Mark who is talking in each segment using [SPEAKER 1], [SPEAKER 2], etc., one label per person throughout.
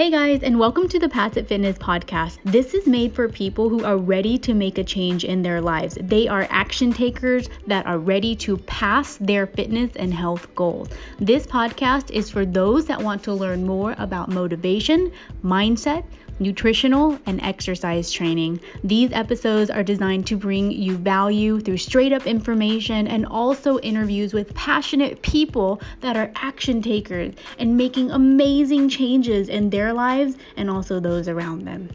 [SPEAKER 1] Hey guys, and welcome to the Pass It Fitness podcast. This is made for people who are ready to make a change in their lives. They are action takers that are ready to pass their fitness and health goals. This podcast is for those that want to learn more about motivation, mindset, nutritional, and exercise training. These episodes are designed to bring you value through straight up information and also interviews with passionate people that are action takers and making amazing changes in their lives and also those around them.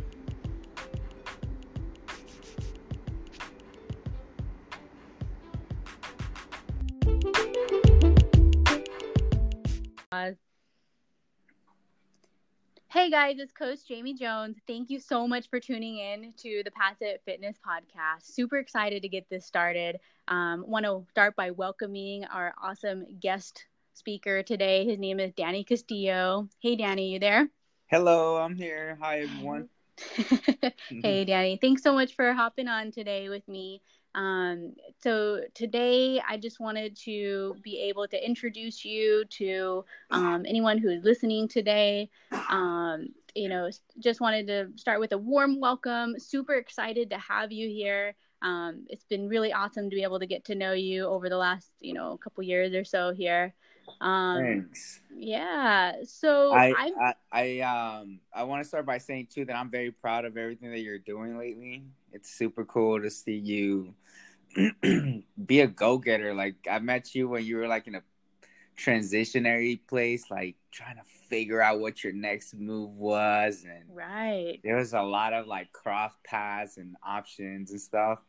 [SPEAKER 1] Hey guys, it's Coach Jamie Jones. Thank you so much for tuning in to the Pass It Fitness podcast. Super excited to get this started. Um, Want to start by welcoming our awesome guest speaker today. His name is Danny Castillo. Hey, Danny, you there?
[SPEAKER 2] Hello, I'm here. Hi, everyone.
[SPEAKER 1] hey, Danny. Thanks so much for hopping on today with me. Um, so today I just wanted to be able to introduce you to um, anyone who is listening today. Um, you know, just wanted to start with a warm welcome. Super excited to have you here. Um, it's been really awesome to be able to get to know you over the last, you know, couple years or so here.
[SPEAKER 2] Um, Thanks.
[SPEAKER 1] Yeah. So
[SPEAKER 2] I, I, I um I want to start by saying too that I'm very proud of everything that you're doing lately. It's super cool to see you be a go getter. Like I met you when you were like in a transitionary place, like trying to figure out what your next move was, and
[SPEAKER 1] right.
[SPEAKER 2] There was a lot of like cross paths and options and stuff.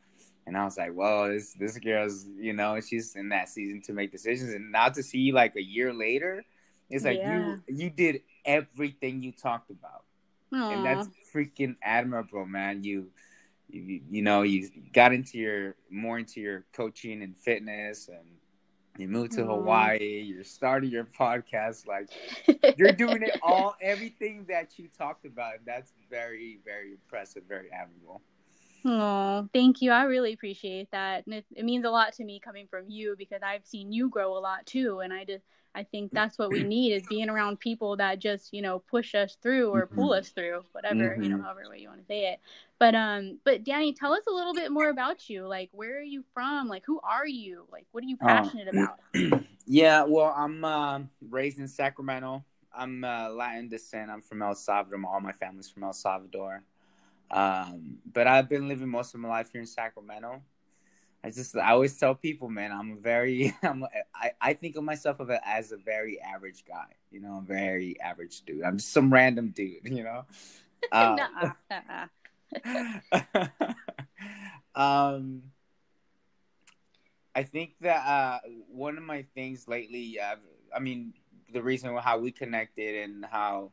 [SPEAKER 2] And I was like, "Well, this this girl's, you know, she's in that season to make decisions." And now to see you like a year later, it's like yeah. you you did everything you talked about, Aww. and that's freaking admirable, man. You you, you know you got into your more into your coaching and fitness and you moved to mm-hmm. Hawaii, you're starting your podcast, like you're doing it all everything that you talked about. And that's very, very impressive, very admirable.
[SPEAKER 1] Oh, thank you. I really appreciate that. And it, it means a lot to me coming from you because I've seen you grow a lot too. And I just I think that's what we need is being around people that just, you know, push us through or pull mm-hmm. us through, whatever, mm-hmm. you know, mm-hmm. however way you want to say it. But um but Danny, tell us a little bit more about you. Like where are you from? Like who are you? Like what are you oh, passionate
[SPEAKER 2] about? yeah, well, I'm uh, raised in Sacramento. I'm uh, Latin descent. I'm from El Salvador. All my family's from El Salvador. Um, but I've been living most of my life here in Sacramento. I just I always tell people, man, I'm a very I'm I, I think of myself as a very average guy, you know, a very average dude. I'm just some random dude, you know. Um, um I think that uh, one of my things lately, uh, I mean, the reason how we connected and how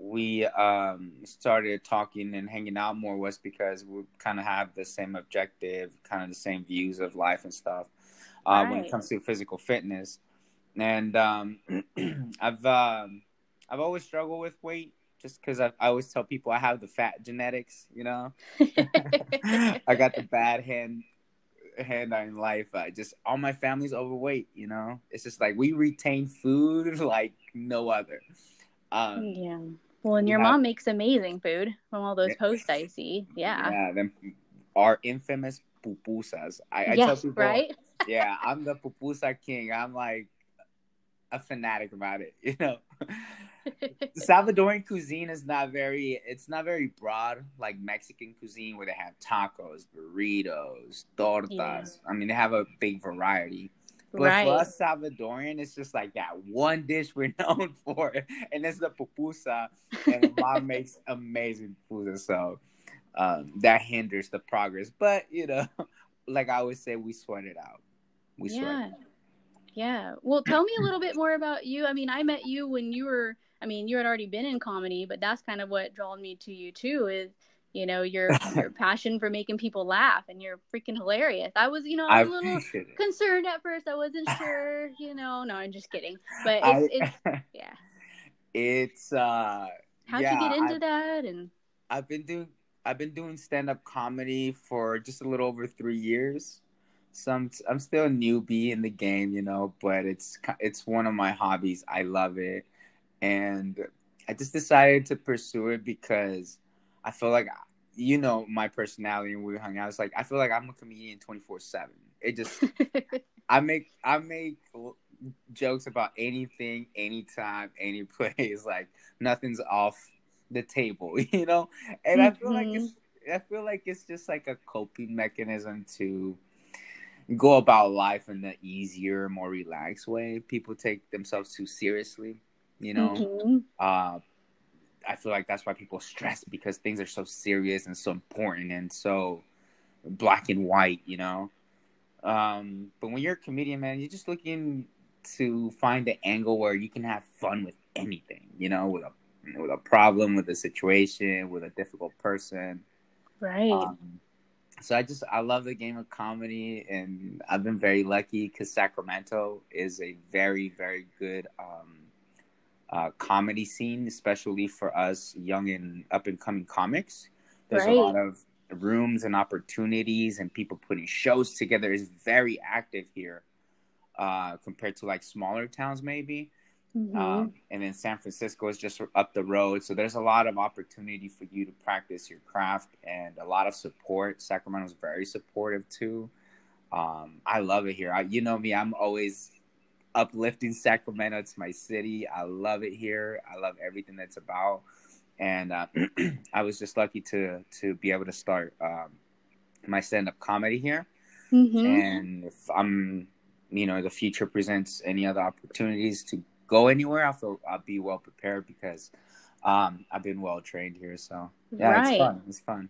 [SPEAKER 2] we um, started talking and hanging out more was because we kind of have the same objective, kind of the same views of life and stuff uh, right. when it comes to physical fitness. And um, I've um, I've always struggled with weight just because I, I always tell people I have the fat genetics, you know. I got the bad hand hand in life. I just all my family's overweight, you know. It's just like we retain food like no other.
[SPEAKER 1] Um, yeah. Well, and your mom makes amazing food from all those posts I see. Yeah.
[SPEAKER 2] Yeah, them our infamous pupusas. I, I
[SPEAKER 1] yes, tell people, right?
[SPEAKER 2] yeah, I'm the pupusa king. I'm like a fanatic about it, you know. Salvadoran cuisine is not very it's not very broad like Mexican cuisine where they have tacos, burritos, tortas. Yeah. I mean they have a big variety. But right. for us Salvadorian, it's just like that one dish we're known for, and it's the pupusa. And mom makes amazing pupusa, so um, that hinders the progress. But you know, like I always say, we sweat it out. We
[SPEAKER 1] sweat. Yeah, yeah. Well, tell me a little bit more about you. I mean, I met you when you were. I mean, you had already been in comedy, but that's kind of what drawn me to you too. Is you know your your passion for making people laugh and you're freaking hilarious. I was you know i was a little concerned at first. I wasn't sure you know no i'm just kidding. But it's, I, it's yeah.
[SPEAKER 2] It's uh
[SPEAKER 1] how'd
[SPEAKER 2] yeah,
[SPEAKER 1] you get into I've, that and
[SPEAKER 2] i've been doing i've been doing stand-up comedy for just a little over three years. So I'm, I'm still a newbie in the game you know but it's it's one of my hobbies. I love it. And I just decided to pursue it because I feel like you know my personality and we hung out. It's like I feel like I'm a comedian twenty four seven. It just I make I make jokes about anything, anytime, any place. Like nothing's off the table, you know. And mm-hmm. I feel like it's mm-hmm. I feel like it's just like a coping mechanism to go about life in the easier, more relaxed way. People take themselves too seriously, you know. Mm-hmm. Uh, I feel like that's why people stress because things are so serious and so important and so black and white, you know. Um, but when you're a comedian, man, you're just looking to find the angle where you can have fun with anything, you know, with a with a problem, with a situation, with a difficult person.
[SPEAKER 1] Right. Um,
[SPEAKER 2] so I just I love the game of comedy, and I've been very lucky because Sacramento is a very very good um, uh, comedy scene, especially for us young and up and coming comics. There's right. a lot of rooms and opportunities, and people putting shows together. is very active here uh, compared to like smaller towns, maybe. Mm-hmm. Um, and then San Francisco is just up the road. So there's a lot of opportunity for you to practice your craft and a lot of support. Sacramento is very supportive too. Um, I love it here. I, you know me, I'm always uplifting Sacramento. It's my city. I love it here. I love everything that's about. And uh, I was just lucky to to be able to start um, my stand up comedy here. Mm-hmm. And if I'm, you know, the future presents any other opportunities to go anywhere, I feel I'll be well prepared because um, I've been well trained here. So yeah, right. it's fun. It's fun.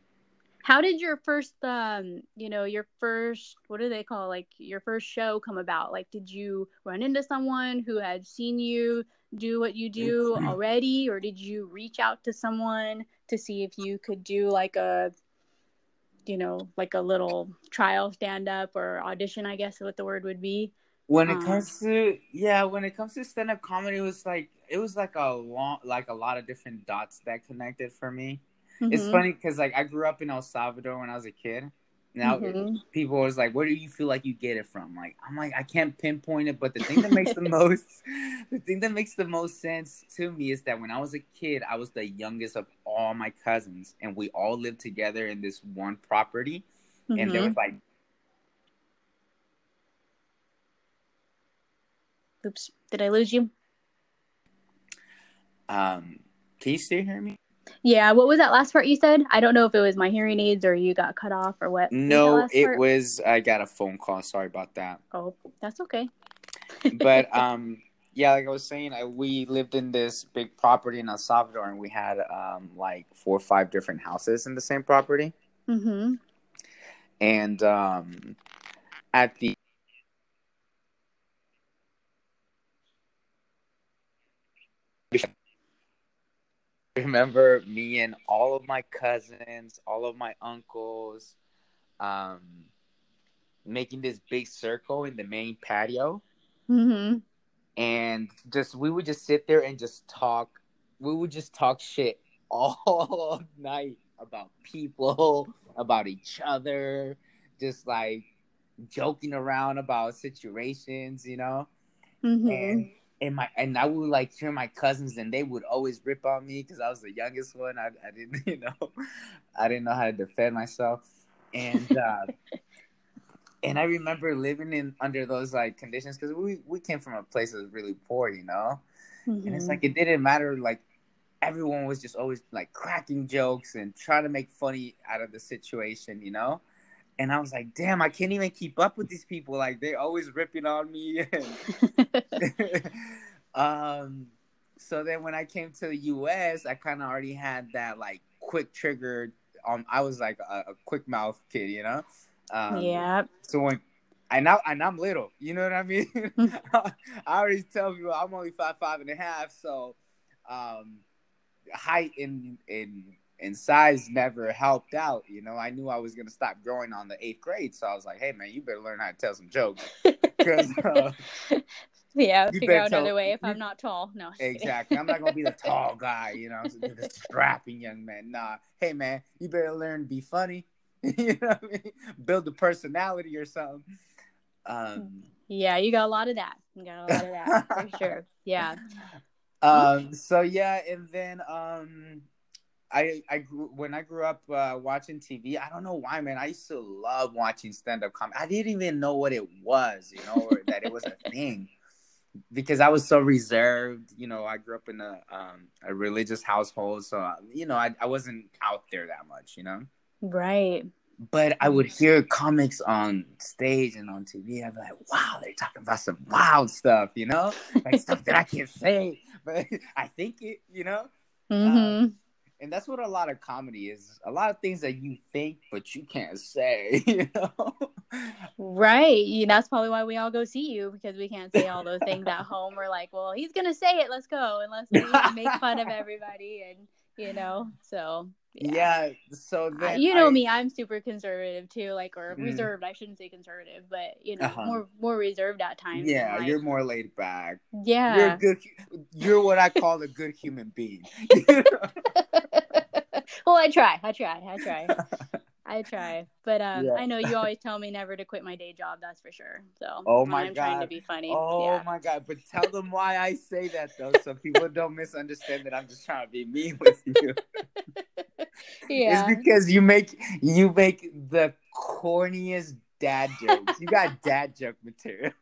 [SPEAKER 1] How did your first, um, you know, your first, what do they call, like your first show come about? Like, did you run into someone who had seen you do what you do already, or did you reach out to someone to see if you could do like a, you know, like a little trial stand up or audition? I guess what the word would be
[SPEAKER 2] when it um, comes to yeah when it comes to stand-up comedy it was like it was like a long like a lot of different dots that connected for me mm-hmm. it's funny because like i grew up in el salvador when i was a kid now mm-hmm. people was like where do you feel like you get it from like i'm like i can't pinpoint it but the thing that makes the most the thing that makes the most sense to me is that when i was a kid i was the youngest of all my cousins and we all lived together in this one property mm-hmm. and there mm-hmm. was like
[SPEAKER 1] Oops, did I lose you?
[SPEAKER 2] Um, can you still hear me?
[SPEAKER 1] Yeah, what was that last part you said? I don't know if it was my hearing aids or you got cut off or what.
[SPEAKER 2] No, was it part? was I got a phone call. Sorry about that.
[SPEAKER 1] Oh, that's okay.
[SPEAKER 2] but um yeah, like I was saying, I, we lived in this big property in El Salvador, and we had um, like four or five different houses in the same property. Mm-hmm. And um, at the remember me and all of my cousins, all of my uncles, um, making this big circle in the main patio. Mm-hmm. And just we would just sit there and just talk. We would just talk shit all night about people, about each other, just like joking around about situations, you know. Mm-hmm. And and my and I would like hear my cousins and they would always rip on me because I was the youngest one. I, I didn't you know I didn't know how to defend myself and uh, and I remember living in under those like conditions because we we came from a place that was really poor, you know, mm-hmm. and it's mm-hmm. like it didn't matter like everyone was just always like cracking jokes and trying to make funny out of the situation, you know and I was like, damn, I can't even keep up with these people. Like they're always ripping on me. um, so then when I came to the U.S., I kind of already had that like quick trigger. Um, I was like a, a quick mouth kid, you know.
[SPEAKER 1] Um, yeah.
[SPEAKER 2] So when and now and I'm little, you know what I mean. I already tell people I'm only five five and a half, so um, height in in and size never helped out. You know, I knew I was gonna stop growing on the eighth grade, so I was like, "Hey, man, you better learn how to tell some jokes."
[SPEAKER 1] uh, yeah, figure out tell, another way if I'm not tall. No,
[SPEAKER 2] exactly. I'm not gonna be the tall guy, you know, the strapping young man. Nah, hey, man, you better learn to be funny. you know, I mean? build a personality or something. Um,
[SPEAKER 1] yeah, you got a lot of that. You got a lot of that for sure. Yeah.
[SPEAKER 2] Um. So yeah, and then um, I I grew when I grew up uh, watching TV. I don't know why, man. I used to love watching stand up comedy. I didn't even know what it was, you know, or that it was a thing, because I was so reserved. You know, I grew up in a um a religious household, so uh, you know, I I wasn't out there that much, you know.
[SPEAKER 1] Right.
[SPEAKER 2] But I would hear comics on stage and on TV. I'd be like, "Wow, they're talking about some wild stuff," you know, like stuff that I can't say, but I think it, you know.
[SPEAKER 1] Mm-hmm.
[SPEAKER 2] Um, and that's what a lot of comedy is. A lot of things that you think but you can't say you know?
[SPEAKER 1] Right. That's probably why we all go see you because we can't say all those things at home. We're like well he's gonna say it. Let's go and let's make fun of everybody and you know so
[SPEAKER 2] yeah, yeah so then
[SPEAKER 1] you know I, me i'm super conservative too like or mm. reserved. I shouldn't say conservative but you know uh-huh. more more reserved at times
[SPEAKER 2] yeah you're more laid back.
[SPEAKER 1] Yeah.
[SPEAKER 2] you're good you're what i call a good human being
[SPEAKER 1] well, I try. I try. I try. I try. But um, yeah. I know you always tell me never to quit my day job. That's for sure. So
[SPEAKER 2] oh my
[SPEAKER 1] I'm
[SPEAKER 2] god,
[SPEAKER 1] trying to be funny.
[SPEAKER 2] Oh
[SPEAKER 1] yeah.
[SPEAKER 2] my god! But tell them why I say that though, so people don't misunderstand that I'm just trying to be mean with you.
[SPEAKER 1] yeah,
[SPEAKER 2] it's because you make you make the corniest dad jokes. You got dad joke material.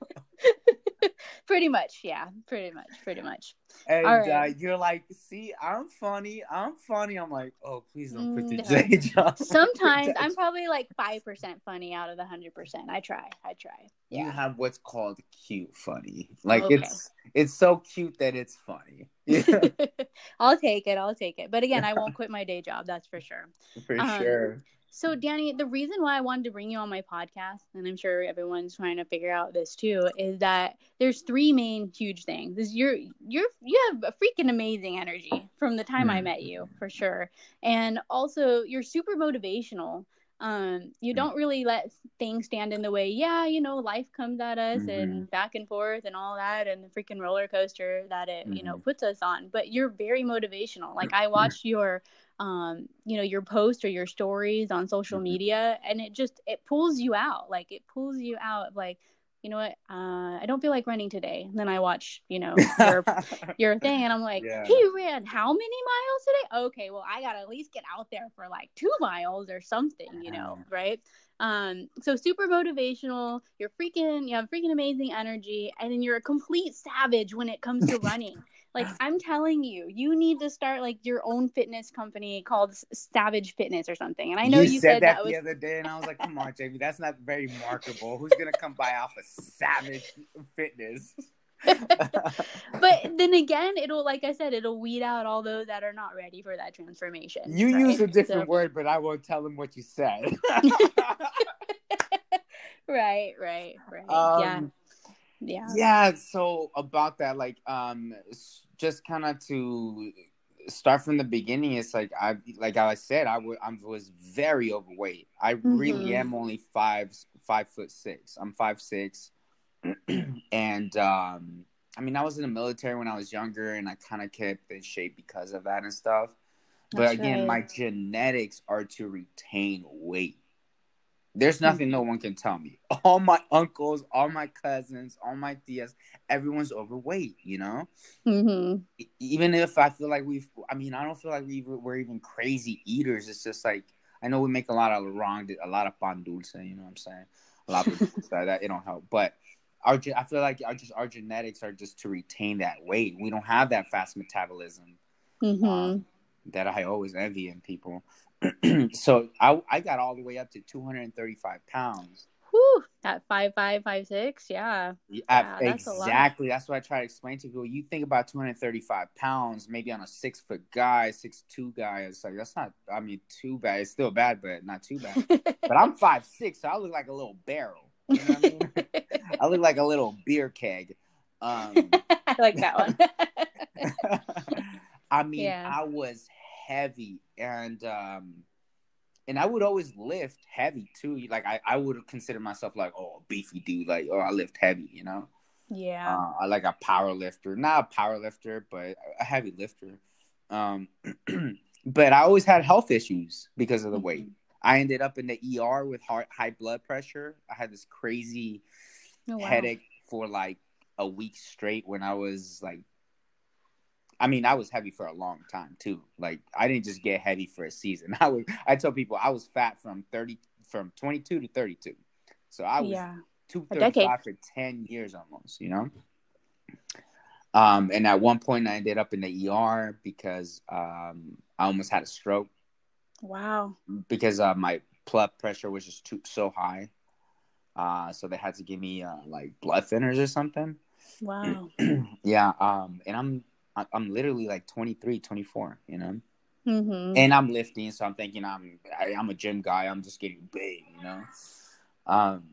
[SPEAKER 1] Pretty much, yeah. Pretty much, pretty much.
[SPEAKER 2] And right. uh, you're like, see, I'm funny. I'm funny. I'm like, oh, please don't put the no. J job.
[SPEAKER 1] Sometimes I'm probably like five percent funny out of the hundred percent. I try. I try.
[SPEAKER 2] Yeah. You have what's called cute funny. Like okay. it's it's so cute that it's funny. Yeah.
[SPEAKER 1] I'll take it. I'll take it. But again, I won't quit my day job. That's for sure.
[SPEAKER 2] For um, sure.
[SPEAKER 1] So, Danny, the reason why I wanted to bring you on my podcast, and I'm sure everyone's trying to figure out this too, is that there's three main huge things. Is you're you're you have a freaking amazing energy from the time I mm. met you, for sure, and also you're super motivational. Um, you don't really let things stand in the way. Yeah, you know, life comes at us mm-hmm. and back and forth and all that, and the freaking roller coaster that it mm-hmm. you know mm-hmm. puts us on. But you're very motivational. Like I watched your um, you know, your posts or your stories on social mm-hmm. media, and it just it pulls you out. Like it pulls you out. Like you know what? Uh, I don't feel like running today. And then I watch, you know, your your thing, and I'm like, yeah. he ran how many miles today? Okay, well, I gotta at least get out there for like two miles or something, you know, right? Um, so super motivational. You're freaking, you have freaking amazing energy, and then you're a complete savage when it comes to running. Like I'm telling you, you need to start like your own fitness company called Savage Fitness or something. And I know you,
[SPEAKER 2] you
[SPEAKER 1] said,
[SPEAKER 2] said, that,
[SPEAKER 1] that
[SPEAKER 2] the other day, and I was like, "Come on, Jamie, that's not very marketable. Who's gonna come buy off of Savage Fitness?"
[SPEAKER 1] but then again, it'll like I said, it'll weed out all those that are not ready for that transformation.
[SPEAKER 2] You right? use a different so... word, but I won't tell them what you said.
[SPEAKER 1] right, right, right. Um, yeah yeah
[SPEAKER 2] yeah so about that like um just kind of to start from the beginning it's like i like i said I, w- I was very overweight. I mm-hmm. really am only five five foot six. I'm five six. And um i mean i was in the military when i was younger and i kind of kept in shape because of that and stuff. But That's again right. my genetics are to retain weight there's nothing no one can tell me. All my uncles, all my cousins, all my tias, everyone's overweight, you know?
[SPEAKER 1] Mm-hmm.
[SPEAKER 2] Even if I feel like we've, I mean, I don't feel like we we're even crazy eaters. It's just like, I know we make a lot of wrong, a lot of pan dulce, you know what I'm saying? A lot of people say that, it don't help. But our, I feel like our, just, our genetics are just to retain that weight. We don't have that fast metabolism
[SPEAKER 1] mm-hmm. um,
[SPEAKER 2] that I always envy in people. so I I got all the way up to 235 pounds.
[SPEAKER 1] Whew, at five five five six, yeah.
[SPEAKER 2] yeah, yeah exactly. That's, that's what I try to explain to people. You think about 235 pounds, maybe on a six foot guy, six two guy. It's like that's not. I mean, too bad. It's still bad, but not too bad. but I'm five six, so I look like a little barrel. You know I, mean? I look like a little beer keg. Um,
[SPEAKER 1] I like that one.
[SPEAKER 2] I mean, yeah. I was heavy and um and I would always lift heavy too. Like I, I would consider myself like oh beefy dude, like oh I lift heavy, you know.
[SPEAKER 1] Yeah.
[SPEAKER 2] Uh, I like a power lifter, not a power lifter, but a heavy lifter. Um, but I always had health issues because of the weight. Mm-hmm. I ended up in the ER with high, high blood pressure. I had this crazy oh, wow. headache for like a week straight when I was like I mean, I was heavy for a long time too. Like I didn't just get heavy for a season. I was I tell people I was fat from 30 from 22 to 32. So I was
[SPEAKER 1] Yeah.
[SPEAKER 2] 235 for 10 years almost, you know? Um, and at one point I ended up in the ER because um, I almost had a stroke
[SPEAKER 1] Wow.
[SPEAKER 2] because uh, my blood pressure was just too so high. Uh, so they had to give me uh, like blood thinners or something.
[SPEAKER 1] Wow.
[SPEAKER 2] yeah. Um, and I'm I'm literally like 23, 24, you know,
[SPEAKER 1] hmm
[SPEAKER 2] and I'm lifting, so I'm thinking I'm I, I'm a gym guy. I'm just getting big, you know. Um,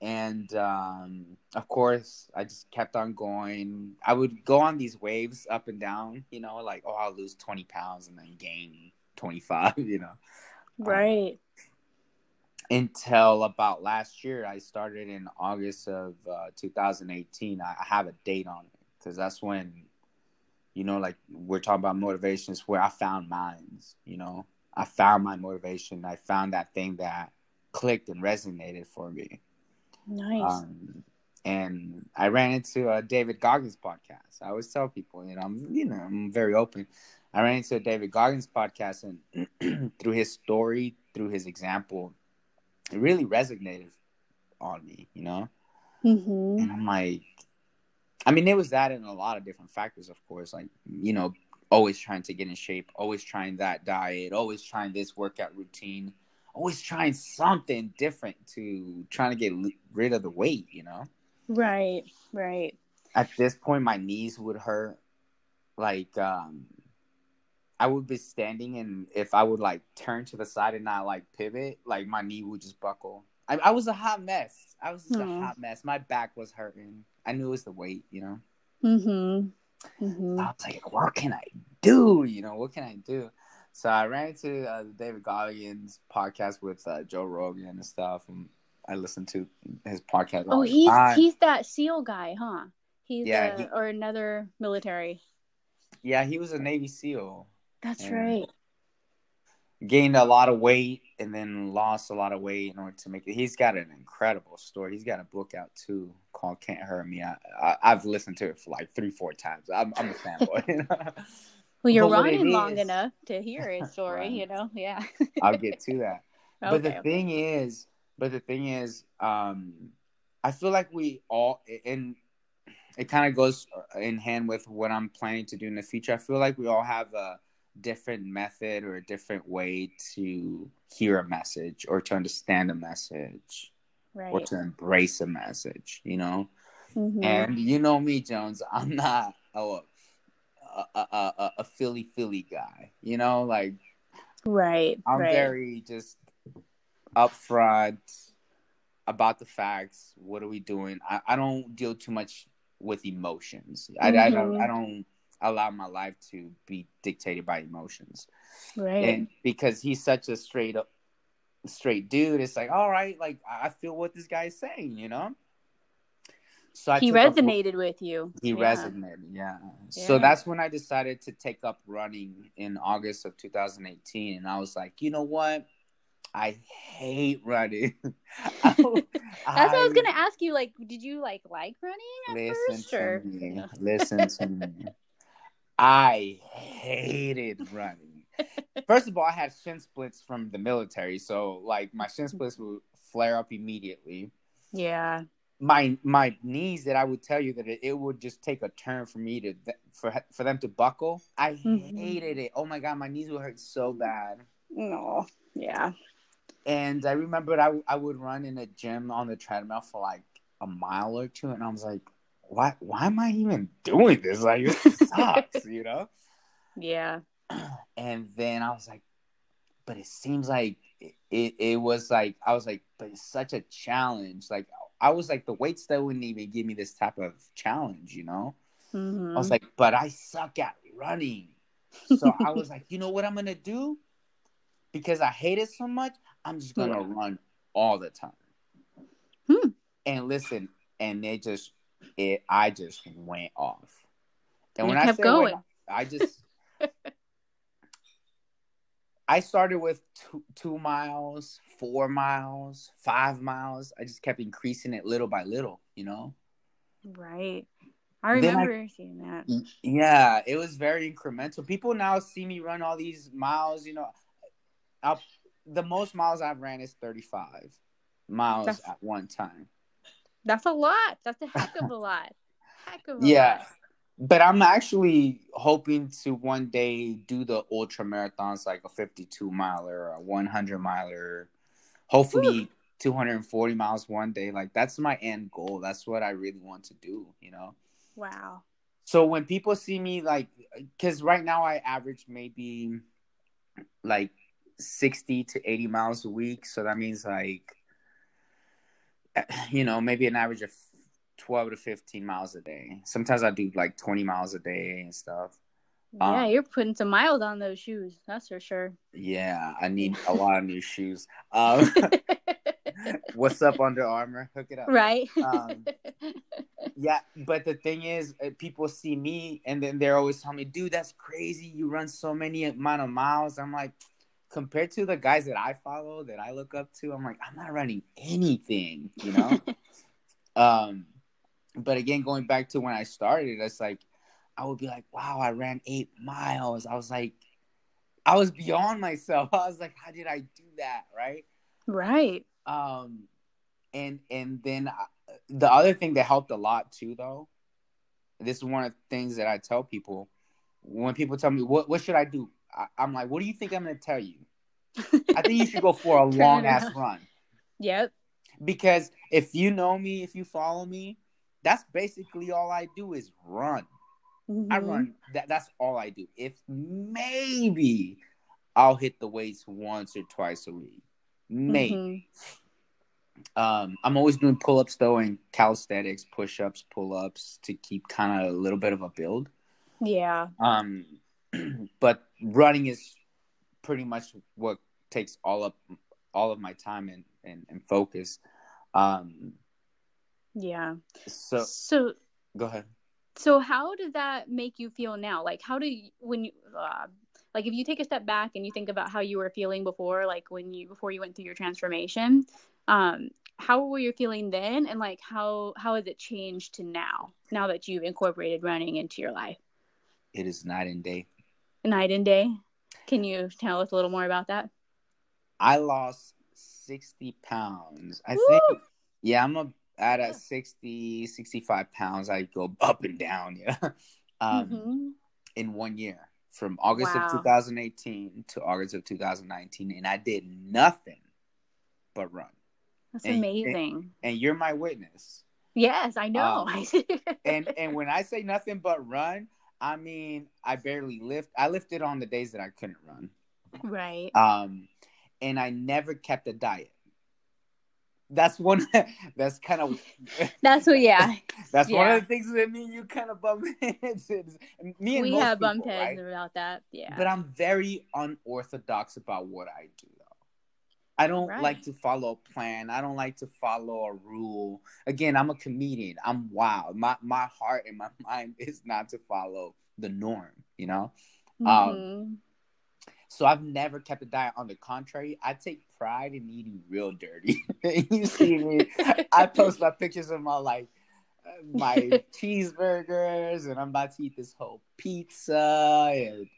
[SPEAKER 2] and um, of course, I just kept on going. I would go on these waves up and down, you know, like oh, I'll lose 20 pounds and then gain 25, you know.
[SPEAKER 1] Right.
[SPEAKER 2] until about last year. I started in August of uh, 2018. I I have a date on it because that's when, you know, like we're talking about motivations where I found mines You know, I found my motivation. I found that thing that clicked and resonated for me.
[SPEAKER 1] Nice.
[SPEAKER 2] Um, and I ran into uh, David Goggins podcast. I always tell people, you know, I'm you know I'm very open. I ran into a David Goggins podcast, and through his story, through his example, it really resonated on me. You know,
[SPEAKER 1] hmm
[SPEAKER 2] and I'm like, I mean, it was that and a lot of different factors, of course. Like you know, always trying to get in shape, always trying that diet, always trying this workout routine, always trying something different to trying to get rid of the weight. You know
[SPEAKER 1] Right. Right.
[SPEAKER 2] at this point my knees would hurt like um i would be standing and if i would like turn to the side and not like pivot like my knee would just buckle i, I was a hot mess i was just a hot mess my back was hurting i knew it was the weight you know
[SPEAKER 1] hmm hmm
[SPEAKER 2] i was like what can i do you know what can i do so i ran into uh, the david goggins podcast with uh, joe rogan and stuff and i listened to his podcast
[SPEAKER 1] Oh, he's
[SPEAKER 2] time.
[SPEAKER 1] he's that SEAL guy, huh? He's
[SPEAKER 2] Yeah,
[SPEAKER 1] uh,
[SPEAKER 2] he-
[SPEAKER 1] or another military.
[SPEAKER 2] yeah he was a navy seal
[SPEAKER 1] That's right.
[SPEAKER 2] gained a lot of weight and then lost a lot of weight in order to make it. He's got an incredible story. He's got a book out too called "Can't Hurt Me." I, I, I've listened to it for like three, four times. I'm, I'm a fanboy.
[SPEAKER 1] Well, you're
[SPEAKER 2] But
[SPEAKER 1] running long
[SPEAKER 2] is-
[SPEAKER 1] enough to hear his story.
[SPEAKER 2] Right.
[SPEAKER 1] You know, yeah.
[SPEAKER 2] I'll get to that. But the
[SPEAKER 1] Okay.
[SPEAKER 2] thing is, but the thing is, um, I feel like we all, and it kind of goes in hand with what I'm planning to do in the future. I feel like we all have a different method or a different way to hear a message or to understand a message or to embrace a message, you know?
[SPEAKER 1] Mhm.
[SPEAKER 2] And you know me, Jones, I'm not a, a, a, a, a Philly Philly guy, you know? Like,
[SPEAKER 1] right.
[SPEAKER 2] I'm
[SPEAKER 1] right.
[SPEAKER 2] very just upfront about the facts. What are we doing? I, I don't deal too much with emotions. I, I don't
[SPEAKER 1] Mhm.
[SPEAKER 2] I don't allow my life to be dictated by emotions.
[SPEAKER 1] right.
[SPEAKER 2] And because he's such a straight up straight dude, it's like, all right, like I I feel what this guy's saying, you know? So I
[SPEAKER 1] he
[SPEAKER 2] took up-
[SPEAKER 1] resonated with you.
[SPEAKER 2] he
[SPEAKER 1] Yeah.
[SPEAKER 2] resonated, yeah. So that's when I decided to take up running in August of 2018, and I was like, you know what? I hate running. I-
[SPEAKER 1] That's what I was gonna ask you. Like, did you like like running at
[SPEAKER 2] Listen
[SPEAKER 1] first,
[SPEAKER 2] to
[SPEAKER 1] or
[SPEAKER 2] me. Listen to me. I hated running. First of all, I had shin splints from the military, so like my shin splints would flare up immediately.
[SPEAKER 1] yeah,
[SPEAKER 2] my my knees that I would tell you that it, it would just take a turn for me to for for them to buckle. I
[SPEAKER 1] Mhm.
[SPEAKER 2] hated it. Oh my god, my knees would hurt so bad.
[SPEAKER 1] no, yeah,
[SPEAKER 2] And I remembered I I would run in a gym on the treadmill for like a mile or two, and I was like, why why am I even doing this? Like this sucks, you know.
[SPEAKER 1] yeah,
[SPEAKER 2] And then I was like, but it seems like it, it, it was like I was like, but it's such a challenge. Like I was like the weights that wouldn't even give me this type of challenge, you know.
[SPEAKER 1] hmm
[SPEAKER 2] I was like, but I suck at running. So I was like, you know what I'm gonna do? Because I hate it so much, I'm just gonna
[SPEAKER 1] Yeah.
[SPEAKER 2] run all the time.
[SPEAKER 1] Hmm.
[SPEAKER 2] And listen, and it just it I just went off. And
[SPEAKER 1] You
[SPEAKER 2] when I
[SPEAKER 1] kept
[SPEAKER 2] say
[SPEAKER 1] going.
[SPEAKER 2] went- I just I started with two, two miles, four miles, five miles. I just kept increasing it little by little, you know.
[SPEAKER 1] right. I remember I, seeing that.
[SPEAKER 2] Yeah, it was very incremental. People now see me run all these miles. You know, I'll, the most miles I've ran is 35 miles that's, at one time.
[SPEAKER 1] That's a lot. That's a heck of a lot. heck of a
[SPEAKER 2] yeah.
[SPEAKER 1] Lot.
[SPEAKER 2] But I'm actually hoping to one day do the ultra marathons, like a 52 miler, a 100 miler, hopefully Ooh. 240 miles one day. Like that's my end goal. That's what I really want to do. You know.
[SPEAKER 1] Wow.
[SPEAKER 2] So when people see me, like, because right now I average maybe like 60 to 80 miles a week. So that means like, eh, you know, maybe an average of 12 to 15 miles a day. Sometimes I do like 20 miles a day and stuff.
[SPEAKER 1] Yeah, um, you're putting some miles on those shoes. That's for sure.
[SPEAKER 2] Yeah, I need a lot of new shoes. Um, what's up, Under Armour? Hook it up.
[SPEAKER 1] Right.
[SPEAKER 2] Um, yeah, but the thing is, uh, people see me and then they're always telling me, dude, that's crazy. You run so many amount of miles. I'm like, compared to the guys that I follow, that I look up to, I'm like, I'm not running anything, you know? um, but again, going back to when I started, it's like I would be like, wow, I ran eight miles. I was like, I was beyond myself. I was like, how did I do that? Right.
[SPEAKER 1] Right.
[SPEAKER 2] Um, and and then I, uh, the other thing that helped a lot too, though, this is one of the things that I tell people when people tell me what what should I do. I, I'm like, what do you think I'm going to tell you? I think you should go for a long ass run.
[SPEAKER 1] Yep.
[SPEAKER 2] Because if you know me, if you follow me, that's basically all I do is run. Mm-hmm. I run. That that's all I do. If maybe I'll hit the weights once or twice a week. Maybe. Mm-hmm. Um, I'm always doing pull ups though and calisthenics, push ups, pull ups to keep kind of a little bit of a build.
[SPEAKER 1] Yeah.
[SPEAKER 2] Um, but running is pretty much what takes all up all of my time and, and, and focus. Um,
[SPEAKER 1] yeah.
[SPEAKER 2] So
[SPEAKER 1] so
[SPEAKER 2] go ahead.
[SPEAKER 1] So how does that make you feel now? Like how do you when you uh, like if you take a step back and you think about how you were feeling before like when you before you went through your transformation, um how were you feeling then and like how how has it changed to now now that you've incorporated running into your life?
[SPEAKER 2] It is night and day.
[SPEAKER 1] Night and day. Can you tell us a little more about that?
[SPEAKER 2] I lost 60 pounds. I Woo! think yeah, I'm a at a 60, 65 pounds, I go up and down, yeah. Um, mm-hmm. in one year from August wow. of 2018 to August of 2019, and I did nothing but run.
[SPEAKER 1] That's and, amazing.
[SPEAKER 2] And, and, you're my witness.
[SPEAKER 1] Yes, I know.
[SPEAKER 2] Um, and and when I say nothing but run, I mean I barely lift. I lifted on the days that I couldn't run.
[SPEAKER 1] Right.
[SPEAKER 2] Um, and I never kept a diet that's one that's kind of
[SPEAKER 1] that's what yeah
[SPEAKER 2] that's
[SPEAKER 1] yeah.
[SPEAKER 2] one of the things that me and you kind of bump heads me and
[SPEAKER 1] we
[SPEAKER 2] have
[SPEAKER 1] people, bumped heads right? about that yeah
[SPEAKER 2] but i'm very unorthodox about what i do though i don't right. like to follow a plan i don't like to follow a rule again i'm a comedian i'm wild my my heart and my mind is not to follow the norm you know um, mm-hmm. um so I've never kept a diet. On the contrary, I take pride in eating real dirty. you see me, I post my pictures of my like my cheeseburgers, and I'm about to eat this whole pizza and.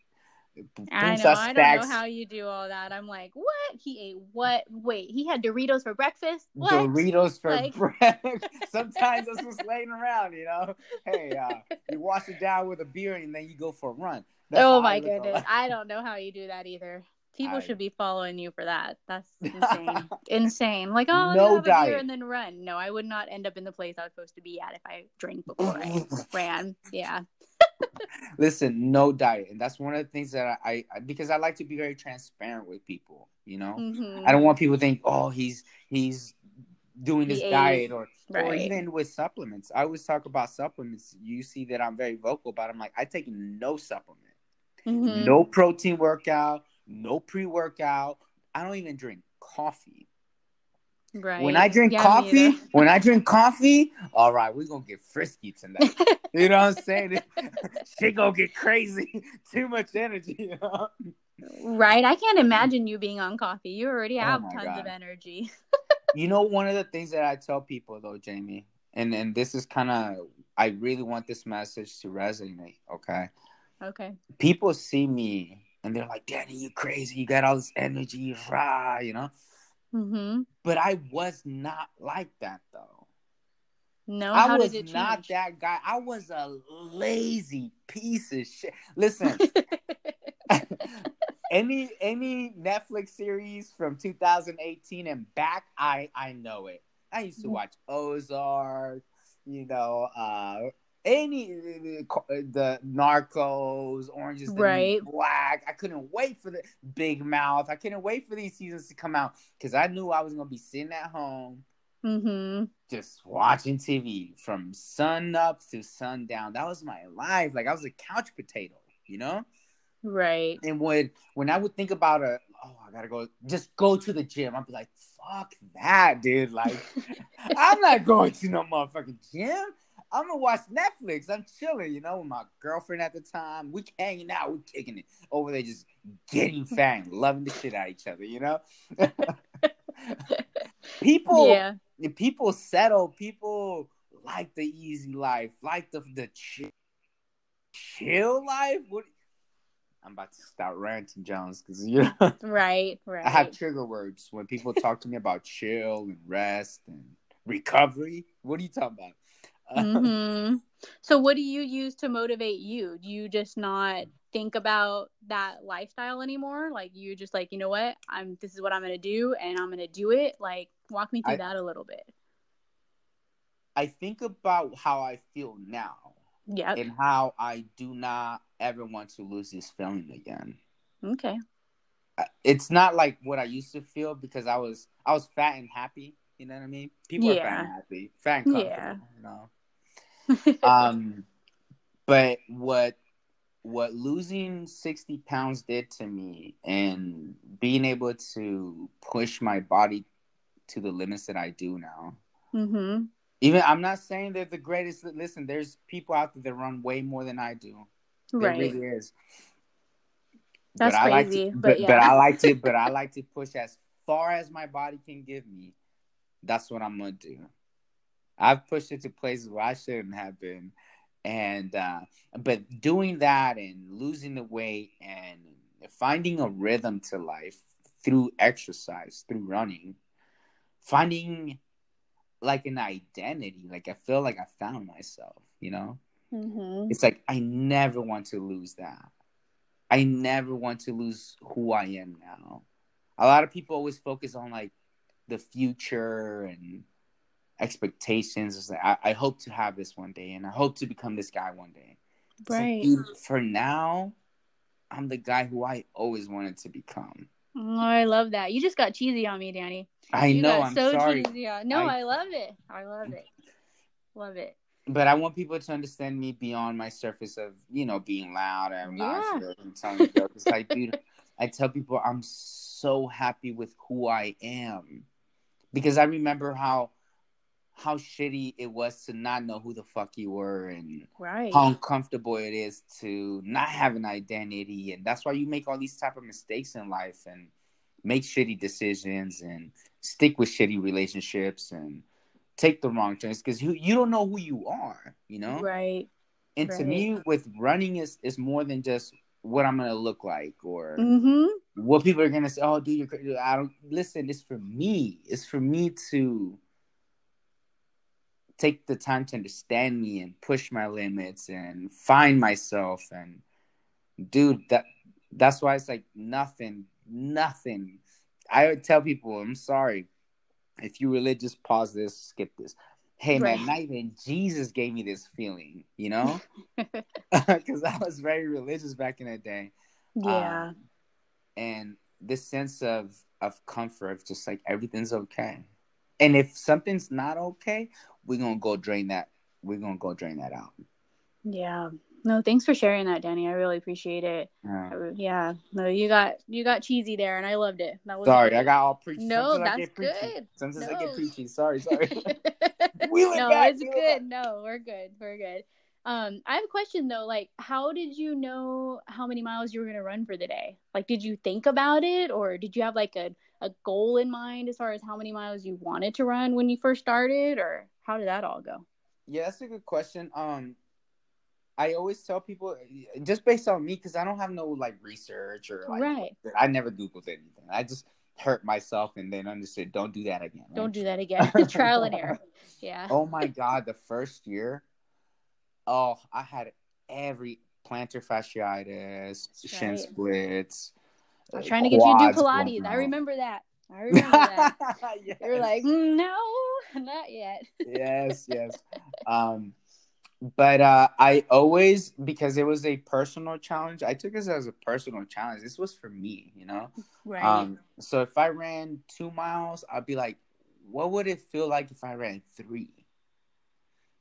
[SPEAKER 1] I know. I don't know how you do all that. I'm like, what? He ate what? Wait, he had Doritos for breakfast. What?
[SPEAKER 2] Doritos for like... breakfast. Sometimes it's just laying around, you know. Hey, uh, you wash it down with a beer, and then you go for a run.
[SPEAKER 1] That's oh my goodness. I don't know how you do that either. People I... should be following you for that. That's insane. insane. Like, oh, no have diet. a beer and then run. No, I would not end up in the place I was supposed to be at if I drank before I ran. Yeah.
[SPEAKER 2] Listen, no diet, and that's one of the things that I, I because I like to be very transparent with people. You know, mm-hmm. I don't want people to think, oh, he's he's doing this diet or right. or even with supplements. I always talk about supplements. You see that I'm very vocal about. It. I'm like, I take no supplement. Mm-hmm. No protein workout, no pre workout. I don't even drink coffee.
[SPEAKER 1] Right.
[SPEAKER 2] When I drink yeah, coffee, when I drink coffee, all right, we're gonna get frisky tonight. you know what I'm saying? She gonna get crazy. Too much energy, you know?
[SPEAKER 1] Right. I can't imagine you being on coffee. You already oh have oh tons God. of energy.
[SPEAKER 2] you know, one of the things that I tell people though, Jamie, and and this is kind of I really want this message to resonate. Okay.
[SPEAKER 1] Okay.
[SPEAKER 2] People see me and they're like, "Danny, you crazy? You got all this energy, rah," you know.
[SPEAKER 1] Mm-hmm.
[SPEAKER 2] But I was not like that though.
[SPEAKER 1] No,
[SPEAKER 2] I was not that guy. I was a lazy piece of shit. Listen, any any Netflix series from 2018 and back, I I know it. I used to
[SPEAKER 1] Mhm.
[SPEAKER 2] watch Ozark, you know, uh any the Narcos, Orange is the New
[SPEAKER 1] Right.
[SPEAKER 2] Black. I couldn't wait for the Big Mouth. I couldn't wait for these seasons to come out because I knew I was gonna be sitting at home
[SPEAKER 1] mm-hmm.
[SPEAKER 2] just watching TV from sun up to sundown. That was my life. Like I was a couch potato, you know.
[SPEAKER 1] Right.
[SPEAKER 2] And when when I would think about a, oh, I gotta go, just go to the gym. I'd be like, fuck that, dude. Like, I'm not going to no motherfucking gym. I'm gonna watch Netflix. I'm chilling, you know, with my girlfriend at the time. We hanging out, we kicking it over there, just getting fat, loving the shit out of each other, you know. people,
[SPEAKER 1] Yeah.
[SPEAKER 2] people settle. People like the easy life, like the the chill, chill life. What? I'm about to start ranting, Jones, because you know
[SPEAKER 1] Right. Right.
[SPEAKER 2] I have trigger words when people talk to me about chill and rest and recovery. What are you talking about?
[SPEAKER 1] Hmm So, what do you use to motivate you? Do you just not think about that lifestyle anymore? Like you just like, you know what? I'm this is what I'm gonna do, and I'm gonna do it. Like, walk me through
[SPEAKER 2] I-
[SPEAKER 1] that a little bit.
[SPEAKER 2] I think about how I feel now
[SPEAKER 1] Yeah.
[SPEAKER 2] and how I do not ever want to lose this feeling again.
[SPEAKER 1] Okay.
[SPEAKER 2] It's not like what I used to feel because I was I was fat and happy. You know what I mean? People are
[SPEAKER 1] Yeah.
[SPEAKER 2] and happy, fat and comfortable.
[SPEAKER 1] Yeah.
[SPEAKER 2] You know. um but what what losing 60 pounds did to me and being able to push my body to the limits that i do now
[SPEAKER 1] hmm
[SPEAKER 2] even i'm not saying they're the greatest listen there's people out there that run way more than i do there
[SPEAKER 1] Right.
[SPEAKER 2] really is
[SPEAKER 1] That's
[SPEAKER 2] I like
[SPEAKER 1] crazy,
[SPEAKER 2] to,
[SPEAKER 1] but
[SPEAKER 2] but,
[SPEAKER 1] yeah.
[SPEAKER 2] I like to but I like to push as far as my body can give me. That's what I'm gonna do. I've pushed it to places where I shouldn't have been. And uh but doing that and losing the weight and finding a rhythm to life through exercise, through running, finding like an identity. Like I feel like I found myself, you know?
[SPEAKER 1] hmm
[SPEAKER 2] It's like I never want to lose that. I never want to lose who I am now. A lot of people always focus on like the future and expectations. Like I, I hope to have this one day and I hope to become this guy one day.
[SPEAKER 1] Right.
[SPEAKER 2] for now, I'm the guy who I always wanted to become.
[SPEAKER 1] Oh, I love that. You just got cheesy on me, Danny.
[SPEAKER 2] I
[SPEAKER 1] you
[SPEAKER 2] know I'm
[SPEAKER 1] so
[SPEAKER 2] sorry.
[SPEAKER 1] cheesy on. No,
[SPEAKER 2] I-
[SPEAKER 1] I love it. I love it. Love it.
[SPEAKER 2] But I want people to understand me beyond my surface of, you know, being loud and
[SPEAKER 1] Yeah.
[SPEAKER 2] and telling jokes. Like, dude, I tell people I'm so happy with who I am. Because I remember how how shitty it was to not know who the fuck you were and
[SPEAKER 1] Right.
[SPEAKER 2] how uncomfortable it is to not have an identity and that's why you make all these type of mistakes in life and make shitty decisions and stick with shitty relationships and take the wrong turns because you, you don't know who you are you know
[SPEAKER 1] Right.
[SPEAKER 2] and to me with running is is more than just what i'm gonna look like or
[SPEAKER 1] Mm-hmm.
[SPEAKER 2] What people are gonna say oh dude you're crazy i don't listen it's for me. It's for me to take the time to understand me and push my limits and find myself and dude that that's why it's like nothing nothing. I would tell people i'm sorry. If you're religious pause this skip this. Hey man
[SPEAKER 1] Right.
[SPEAKER 2] not even jesus gave me this feeling you know? Because i was very religious back in the day.
[SPEAKER 1] Yeah.
[SPEAKER 2] um, and this sense of of comfort, of just like everything's okay. And if something's not okay, we're gonna go drain that. We're gonna go drain that out.
[SPEAKER 1] yeah. No, thanks for sharing that, Danny. I really appreciate it.
[SPEAKER 2] Yeah.
[SPEAKER 1] Yeah. No, you got you got cheesy there, and I loved it. That was
[SPEAKER 2] Sorry. I got all preachy.
[SPEAKER 1] No,
[SPEAKER 2] Sometimes
[SPEAKER 1] that's
[SPEAKER 2] preachy.
[SPEAKER 1] good.
[SPEAKER 2] Sometimes I get preachy. Sorry, sorry. It
[SPEAKER 1] no,
[SPEAKER 2] back,
[SPEAKER 1] it's
[SPEAKER 2] it
[SPEAKER 1] good.
[SPEAKER 2] back.
[SPEAKER 1] No, we're good. We're good. Um, I have a question though. Like, how did you know how many miles you were gonna run for the day? Like, did you think about it, or did you have like a a goal in mind as far as how many miles you wanted to run when you first started, or how did that all go?
[SPEAKER 2] Yeah, that's a good question. Um, I always tell people just based on me because I don't have no like research or like
[SPEAKER 1] right.
[SPEAKER 2] I never googled anything. I just hurt myself and then understood don't do that again. Right?
[SPEAKER 1] Don't do that again. Trial and error. Yeah.
[SPEAKER 2] Oh my god, the first year, oh, I had every plantar fasciitis, shin splints.
[SPEAKER 1] I was trying to get you to do Pilates. I remember that. I remember that. yes. You're like, mm, no, not yet.
[SPEAKER 2] yes, yes. Um, but uh, I always because it was a personal challenge. I took this as a personal challenge. This was for me, you know.
[SPEAKER 1] Right.
[SPEAKER 2] Um, so if I ran two miles, I'd be like, what would it feel like if I ran three?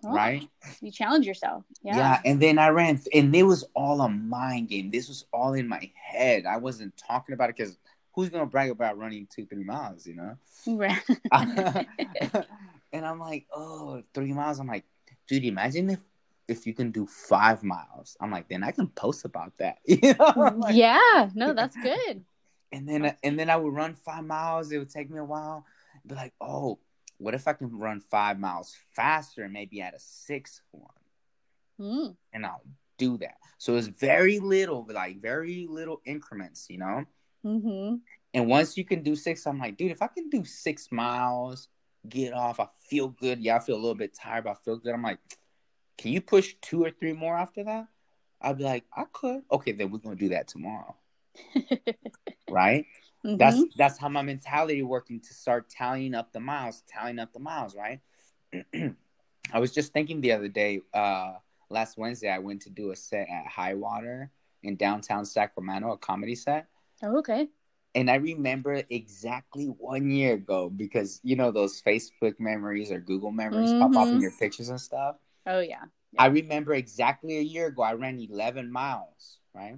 [SPEAKER 1] Oh,
[SPEAKER 2] right.
[SPEAKER 1] You challenge yourself. Yeah.
[SPEAKER 2] Yeah, and then I ran, and it was all a mind game. This was all in my head. I wasn't talking about it because who's gonna brag about running two, three miles, you know?
[SPEAKER 1] Right.
[SPEAKER 2] and I'm like, oh, three miles. I'm like, dude, imagine if if you can do five miles. I'm like, then I can post about that. You know? Like, mm,
[SPEAKER 1] yeah, no, that's good.
[SPEAKER 2] And then and then I would run five miles. It would take me a while. Be like, oh, what if I can run five miles faster and maybe at a six one?
[SPEAKER 1] Mm.
[SPEAKER 2] And I'll do that. So it's very little, like very little increments, you know.
[SPEAKER 1] Mm-hmm.
[SPEAKER 2] And once you can do six, I'm like, dude, if I can do six miles, get off, I feel good. Yeah, I feel a little bit tired, but I feel good. I'm like, can you push two or three more after that? I'd be like, I could. Okay, then we're gonna do that tomorrow. right?
[SPEAKER 1] Mhm.
[SPEAKER 2] That's that's how my mentality working to start tallying up the miles, tallying up the miles, right? I was just thinking the other day, uh, last Wednesday, I went to do a set at Highwater in downtown Sacramento, a comedy set.
[SPEAKER 1] Oh, okay.
[SPEAKER 2] And I remember exactly one year ago because you know those Facebook memories or Google memories pop up in
[SPEAKER 1] Mhm.
[SPEAKER 2] your pictures and stuff.
[SPEAKER 1] Oh yeah.
[SPEAKER 2] I remember exactly a year ago. I ran 11 miles, right?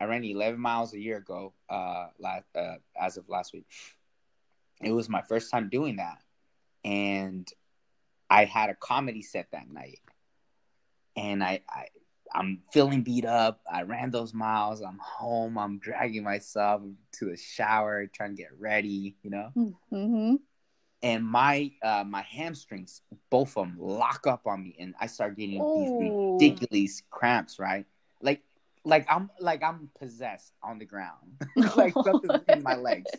[SPEAKER 2] I ran 11 miles a year ago, uh, last, uh, as of last week. It was my first time doing that, and I had a comedy set that night, and I, I, I'm feeling beat up. I ran those miles. I'm home. I'm dragging myself to the shower, trying to get ready, you know
[SPEAKER 1] Mm-hmm.
[SPEAKER 2] and my uh my hamstrings both of them lock up on me and i start getting
[SPEAKER 1] Oh.
[SPEAKER 2] these ridiculous cramps right like like i'm like i'm possessed on the ground like something's in my legs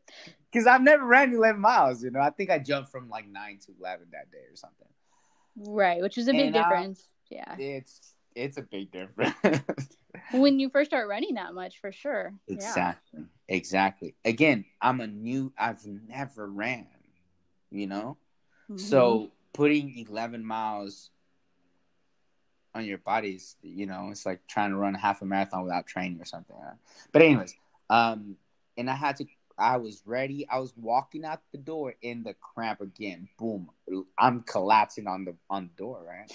[SPEAKER 2] because i've never ran 11 miles you know i think i jumped from like 9 to 11 that day or something
[SPEAKER 1] Right, which is a big
[SPEAKER 2] And, uh,
[SPEAKER 1] difference. Yeah.
[SPEAKER 2] it's it's a big difference
[SPEAKER 1] When you first start running that much, for sure. Yeah.
[SPEAKER 2] exactly exactly again i'm a new i've never ran you know
[SPEAKER 1] Mhm.
[SPEAKER 2] So putting 11 miles on your bodies, you know, it's like trying to run half a marathon without training or something. But anyways, um, and I had to. I was ready. I was walking out the door in the cramp again. Boom! I'm collapsing on the on the door. Right.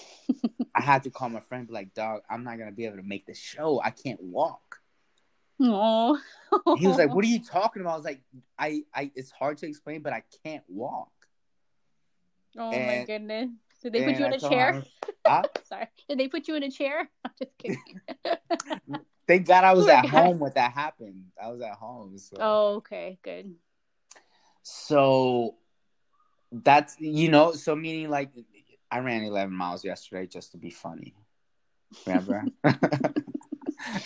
[SPEAKER 2] I had to call my friend. Be like, dog, I'm not gonna be able to make the show. I can't walk.
[SPEAKER 1] Aw.
[SPEAKER 2] He was like, "What are you talking about?" I was like, "I, I, it's hard to explain, but I can't walk."
[SPEAKER 1] Oh my goodness. Did they put you in
[SPEAKER 2] And I
[SPEAKER 1] a chair?
[SPEAKER 2] "Huh?"
[SPEAKER 1] Sorry. Did they put you in a chair? I'm just kidding.
[SPEAKER 2] Thank God I was at home when that happened. I was at home. So.
[SPEAKER 1] oh, okay. Good.
[SPEAKER 2] So that's you know, so meaning like I ran 11 miles yesterday just to be funny. Remember?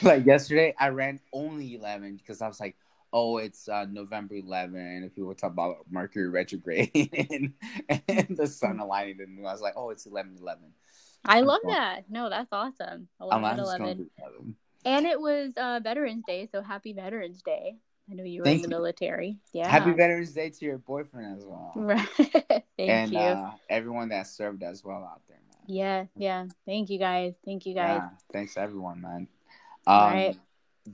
[SPEAKER 2] like yesterday, I ran only 11 because I was like, oh, it's uh, November 11, and people talk about Mercury retrograde and, and the sun aligning the moon. I was like, oh, it's 11 11.
[SPEAKER 1] I
[SPEAKER 2] I'm
[SPEAKER 1] love
[SPEAKER 2] going-
[SPEAKER 1] that. No, that's awesome.
[SPEAKER 2] I'm
[SPEAKER 1] 11
[SPEAKER 2] not just
[SPEAKER 1] 11.
[SPEAKER 2] going to do 11.
[SPEAKER 1] And it was uh, Veterans Day, so happy Veterans Day. I know you were
[SPEAKER 2] Thank
[SPEAKER 1] in the
[SPEAKER 2] you.
[SPEAKER 1] military. Yeah.
[SPEAKER 2] Happy Veterans Day to your boyfriend as well.
[SPEAKER 1] Right. Thank
[SPEAKER 2] and
[SPEAKER 1] you.
[SPEAKER 2] Uh, everyone that served as well out there, man.
[SPEAKER 1] yeah, yeah. Thank you guys. Thank you guys.
[SPEAKER 2] Yeah, thanks everyone, man. Um,
[SPEAKER 1] Right.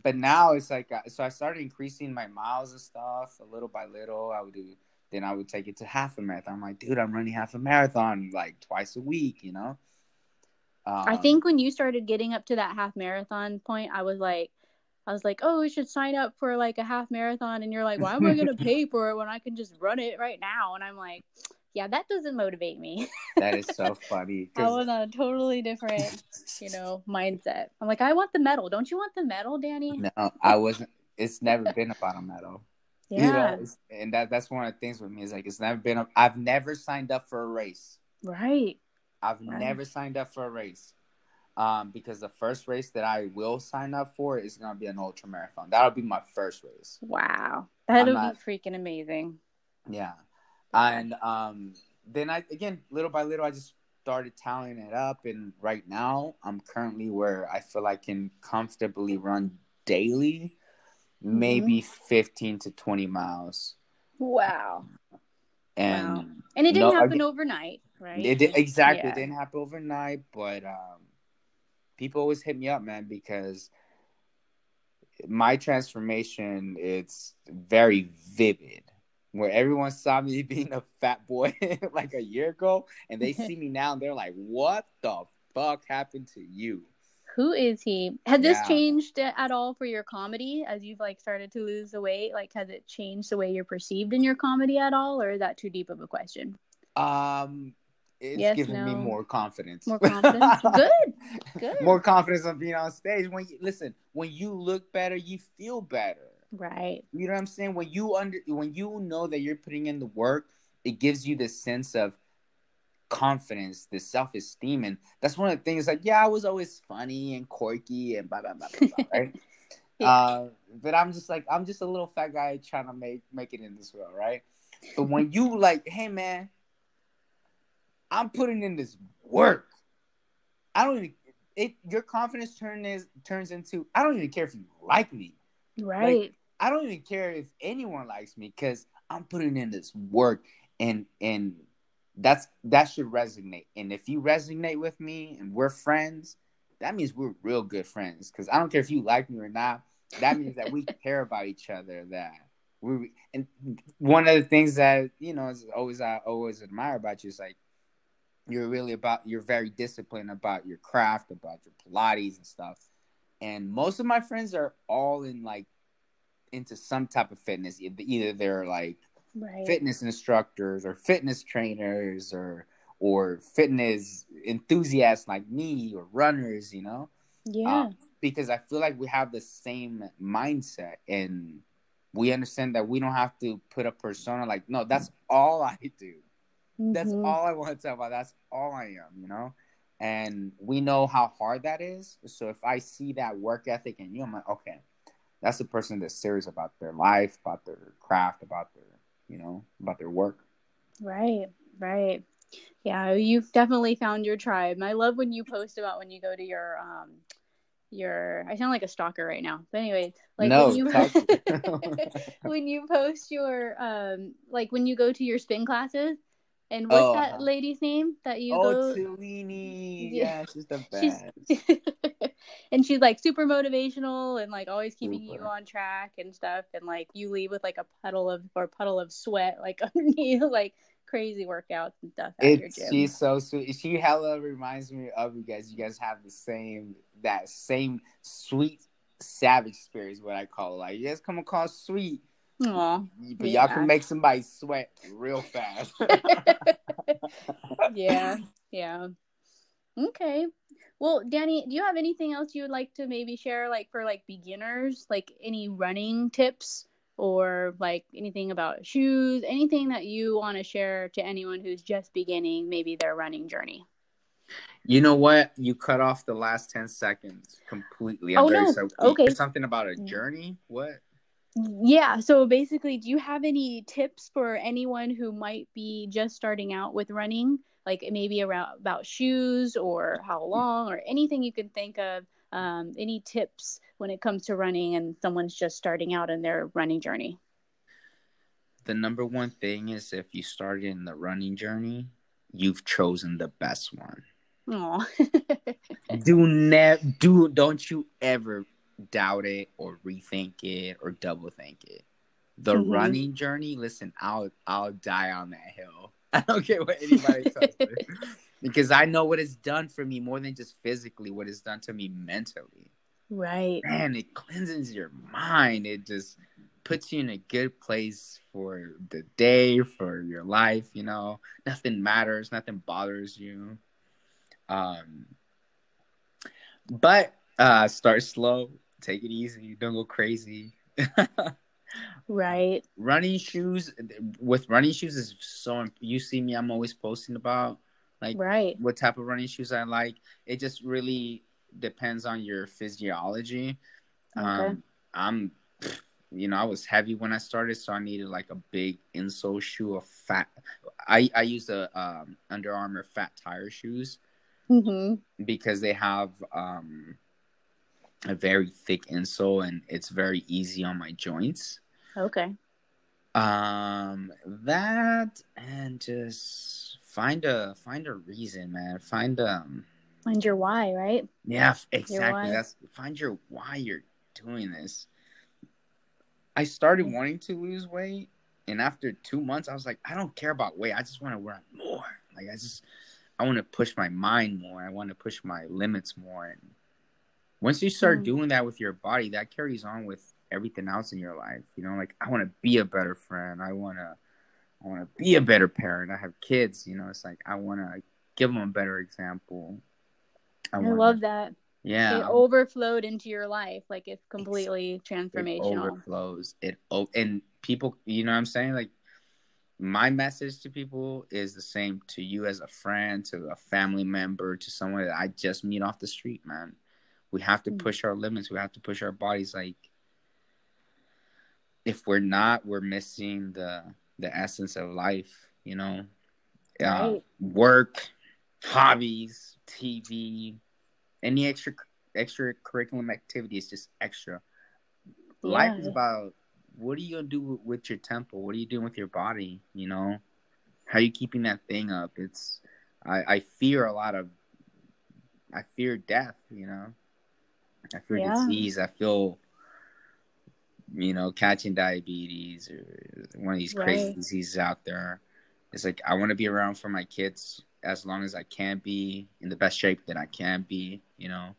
[SPEAKER 2] But now it's like, uh, so I started increasing my miles and stuff a little by little. I would do, then I would take it to half a marathon. I'm like, dude, I'm running half a marathon like twice a week, you know? Um,
[SPEAKER 1] I think when you started getting up to that half marathon point, I was like, I was like, oh, we should sign up for like a half marathon. And you're like, why am I going to pay for it when I can just run it right now? And I'm like, yeah, that doesn't motivate me.
[SPEAKER 2] that is so funny.
[SPEAKER 1] I was on a totally different, you know, mindset. I'm like, I want the medal. Don't you want the medal, Danny?
[SPEAKER 2] no, I wasn't, it's never been about a medal.
[SPEAKER 1] Yeah.
[SPEAKER 2] You know, and that that's one of the things with me is like it's never been. A, I've never signed up for a race.
[SPEAKER 1] Right.
[SPEAKER 2] I've
[SPEAKER 1] Right.
[SPEAKER 2] never signed up for a race. Um, because the first race that I will sign up for is gonna be an ultra marathon. That'll be my first race.
[SPEAKER 1] Wow. That'll
[SPEAKER 2] not-
[SPEAKER 1] be freaking amazing.
[SPEAKER 2] Yeah. And um then I again little by little I just started tallying it up and right now I'm currently where I feel I can comfortably run daily maybe 15 to 20 miles.
[SPEAKER 1] Wow.
[SPEAKER 2] And
[SPEAKER 1] Wow. And it didn't
[SPEAKER 2] No,
[SPEAKER 1] happen overnight, right?
[SPEAKER 2] It did, exactly.
[SPEAKER 1] Yeah.
[SPEAKER 2] It didn't happen overnight, but um, people always hit me up, man, because my transformation it's very vivid. Where everyone saw me being a fat boy like a year ago, and they see me now, and they're like, "What the fuck happened to you?"
[SPEAKER 1] Who is he? Has this changed at all for your comedy as you've like started to lose the weight? Like, has it changed the way you're perceived in your comedy at all, or is that too deep of a question?
[SPEAKER 2] Um, it's
[SPEAKER 1] Yes,
[SPEAKER 2] giving me more confidence.
[SPEAKER 1] More confidence? Good, good.
[SPEAKER 2] More confidence on being on stage. When you listen, when you look better, you feel better.
[SPEAKER 1] Right.
[SPEAKER 2] You know what I'm saying? When you under when you know that you're putting in the work, it gives you this sense of confidence, this self esteem, and that's one of the things. Like, yeah, I was always funny and quirky and blah blah blah blah, blah right?
[SPEAKER 1] Yeah.
[SPEAKER 2] Uh, but I'm just like I'm just a little fat guy trying to make make it in this world, right? But when you like, hey man, I'm putting in this work. I don't even it. Your confidence turn is turns into I don't even care if you like me.
[SPEAKER 1] Right.
[SPEAKER 2] I don't even care if anyone likes me because I'm putting in this work and and that's that should resonate. And if you resonate with me and we're friends, that means we're real good friends. Because I don't care if you like me or not. That means that we care about each other. That we and one of the things that you know is always I always admire about you is like you're really about you're very disciplined about your craft, about your Pilates and stuff. And most of my friends are all in like into some type of fitness. Either they're like
[SPEAKER 1] right.
[SPEAKER 2] fitness instructors or fitness trainers or or fitness enthusiasts like me or runners, you know?
[SPEAKER 1] yeah.
[SPEAKER 2] Um, because I feel like we have the same mindset and we understand that we don't have to put a persona like, no, that's all I do. That's
[SPEAKER 1] Mhm.
[SPEAKER 2] all I want to talk about. That's all I am, you know? And we know how hard that is. So if I see that work ethic in you, I'm like, okay, that's a person that's serious about their life, about their craft, about their, you know, about their work.
[SPEAKER 1] Right, right. Yeah, you've definitely found your tribe. I love when you post about when you go to your um your I sound like a stalker right now. But anyway, like
[SPEAKER 2] No,
[SPEAKER 1] when you when you post your um like when you go to your spin classes and what's
[SPEAKER 2] Oh,
[SPEAKER 1] that lady's name that you
[SPEAKER 2] oh,
[SPEAKER 1] go
[SPEAKER 2] Tulini.
[SPEAKER 1] Yeah.
[SPEAKER 2] Yeah, she's the
[SPEAKER 1] She's-
[SPEAKER 2] best.
[SPEAKER 1] and she's like super motivational and like always keeping you on track and stuff and like you leave with like a puddle of or puddle of sweat like underneath like crazy workouts and stuff at your gym.
[SPEAKER 2] she's so sweet. She hella reminds me of you guys. You guys have the same that same sweet savage spirit is what I call it. Like you guys come across sweet,
[SPEAKER 1] Aw.
[SPEAKER 2] but
[SPEAKER 1] Yeah.
[SPEAKER 2] y'all can make somebody sweat real fast.
[SPEAKER 1] yeah, yeah. Okay. Well, Danny, do you have anything else you would like to maybe share, like for like beginners, like any running tips or like anything about shoes, anything that you want to share to anyone who's just beginning maybe their running journey?
[SPEAKER 2] You know what? You cut off the last ten seconds completely. I'm
[SPEAKER 1] Oh,
[SPEAKER 2] very
[SPEAKER 1] no.
[SPEAKER 2] sorry.
[SPEAKER 1] Okay.
[SPEAKER 2] There's something about a journey. What?
[SPEAKER 1] Yeah, so basically, do you have any tips for anyone who might be just starting out with running? Like maybe around about shoes or how long or anything you can think of? Um, any tips when it comes to running and someone's just starting out in their running journey?
[SPEAKER 2] The number one thing is if you started in the running journey, you've chosen the best one. Do ne- do don't you ever doubt it or rethink it or double think it. The
[SPEAKER 1] Mhm.
[SPEAKER 2] running journey, listen, I'll I'll die on that hill. I don't care what anybody tells me. Because I know what it's done for me more than just physically, what it's done to me mentally.
[SPEAKER 1] right.
[SPEAKER 2] Man, it cleanses your mind. It just puts you in a good place for the day, for your life, you know. Nothing matters, nothing bothers you. Um but uh start slow, take it easy, don't go crazy.
[SPEAKER 1] Right.
[SPEAKER 2] running shoes with running shoes is so. You see me, I'm always posting about like
[SPEAKER 1] right.
[SPEAKER 2] what type of running shoes I like. It just really depends on your physiology.
[SPEAKER 1] Okay.
[SPEAKER 2] Um, I'm, you know, I was heavy when I started, so I needed like a big insole shoe, a fat. I I use the um, Under Armour fat tire shoes
[SPEAKER 1] mm-hmm.
[SPEAKER 2] because they have um, a very thick insole and it's very easy on my joints.
[SPEAKER 1] Okay.
[SPEAKER 2] Um, that and just find a find a reason, man. Find um,
[SPEAKER 1] Find your why, right?
[SPEAKER 2] yeah, exactly. That's find your why you're doing this. I started wanting to lose weight, and after two months, I was like, I don't care about weight. I just want to run more. Like I just, I want to push my mind more. I want to push my limits more. And once you start
[SPEAKER 1] Mm.
[SPEAKER 2] doing that with your body, that carries on with everything else in your life. You know, like I want to be a better friend. I want to, I want to be a better parent. I have kids. You know, it's like I want to give them a better example.
[SPEAKER 1] I,
[SPEAKER 2] wanna-
[SPEAKER 1] love that.
[SPEAKER 2] Yeah,
[SPEAKER 1] It overflowed into your life. Like it's completely
[SPEAKER 2] it
[SPEAKER 1] transformational.
[SPEAKER 2] It overflows. It and people, you know what I'm saying? Like my message to people is the same to you as a friend, to a family member, to someone that I just meet off the street, man. We have to
[SPEAKER 1] Mm.
[SPEAKER 2] push our limits. We have to push our bodies like if we're not, we're missing the the essence of life, you know. Uh,
[SPEAKER 1] Right.
[SPEAKER 2] work, hobbies, TV, any extra extracurricular activity is just extra. Life is about what are you gonna do with, with your temple? What are you doing with your body? You know, how are you keeping that thing up? It's I, I fear a lot of I fear death. You know, I fear
[SPEAKER 1] Yeah.
[SPEAKER 2] disease. I feel you know catching diabetes or one of these crazy
[SPEAKER 1] Right.
[SPEAKER 2] diseases out there. It's like I want to be around for my kids as long as I can be in the best shape that I can be. You know.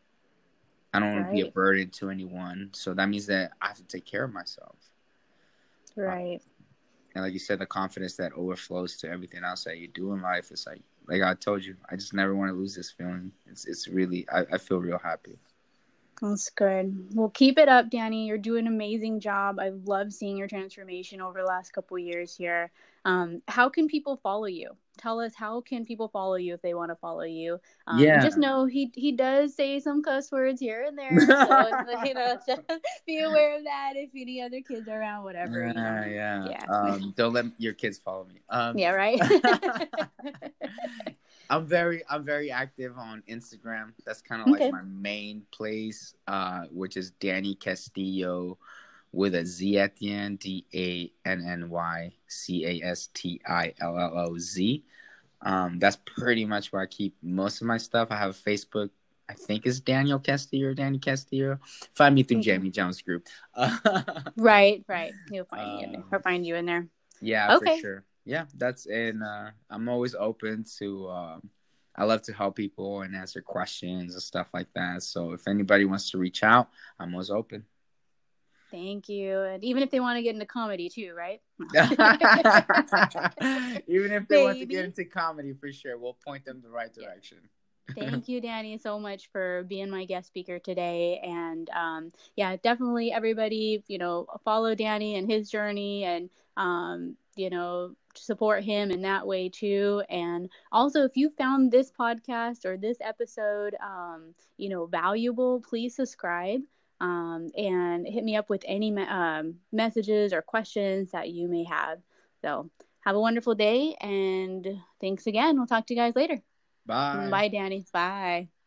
[SPEAKER 2] I don't want to be a burden to anyone. So that means that I have to take care of myself.
[SPEAKER 1] Uh, right.
[SPEAKER 2] And like you said, the confidence that overflows to everything else that you do in life is like, like I told you, I just never want to lose this feeling. It's it's really, I, I feel real happy.
[SPEAKER 1] That's good. Well, keep it up, Danny. You're doing an amazing job. I love seeing your transformation over the last couple years here. Um, how can people follow you? Tell us how can people follow you if they want to follow you? Um,
[SPEAKER 2] Yeah.
[SPEAKER 1] Just know he he does say some cuss words here and there, so you know, be aware of that. If any other kids are around, whatever.
[SPEAKER 2] Yeah, yeah.
[SPEAKER 1] Yeah.
[SPEAKER 2] Um, don't let your kids follow me. Um,
[SPEAKER 1] Yeah. Right.
[SPEAKER 2] I'm very, I'm very active on Instagram. That's kind of like my main place, uh, which is Danny Castillo with a Z at the end, D A N N Y C A S T I L L O Z. Um, that's pretty much where I keep most of my stuff. I have a Facebook. I think it's Daniel Castillo or Danny Castillo. Find me through. Jamie Jones group.
[SPEAKER 1] right. Right. He'll find you. In there.
[SPEAKER 2] Um,
[SPEAKER 1] find you in there.
[SPEAKER 2] Yeah,
[SPEAKER 1] Okay.
[SPEAKER 2] for sure. Yeah, that's and uh, I'm always open to. Um, I love to help people and answer questions and stuff like that. So if anybody wants to reach out, I'm always open.
[SPEAKER 1] Thank you. And even if they want to get into comedy too, right?
[SPEAKER 2] Even if they want to get into comedy, for sure, we'll point them the right direction.
[SPEAKER 1] Thank you, Danny, so much for being my guest speaker today. And um, yeah, definitely everybody, you know, follow Danny and his journey and, um, you know, to support him in that way too. And also, if you found this podcast or this episode, um, you know, valuable, please subscribe. Um, and hit me up with any me- um, messages or questions that you may have. So, have a wonderful day and thanks again. We'll talk to you guys later.
[SPEAKER 2] Bye.
[SPEAKER 1] Bye, Danny. Bye.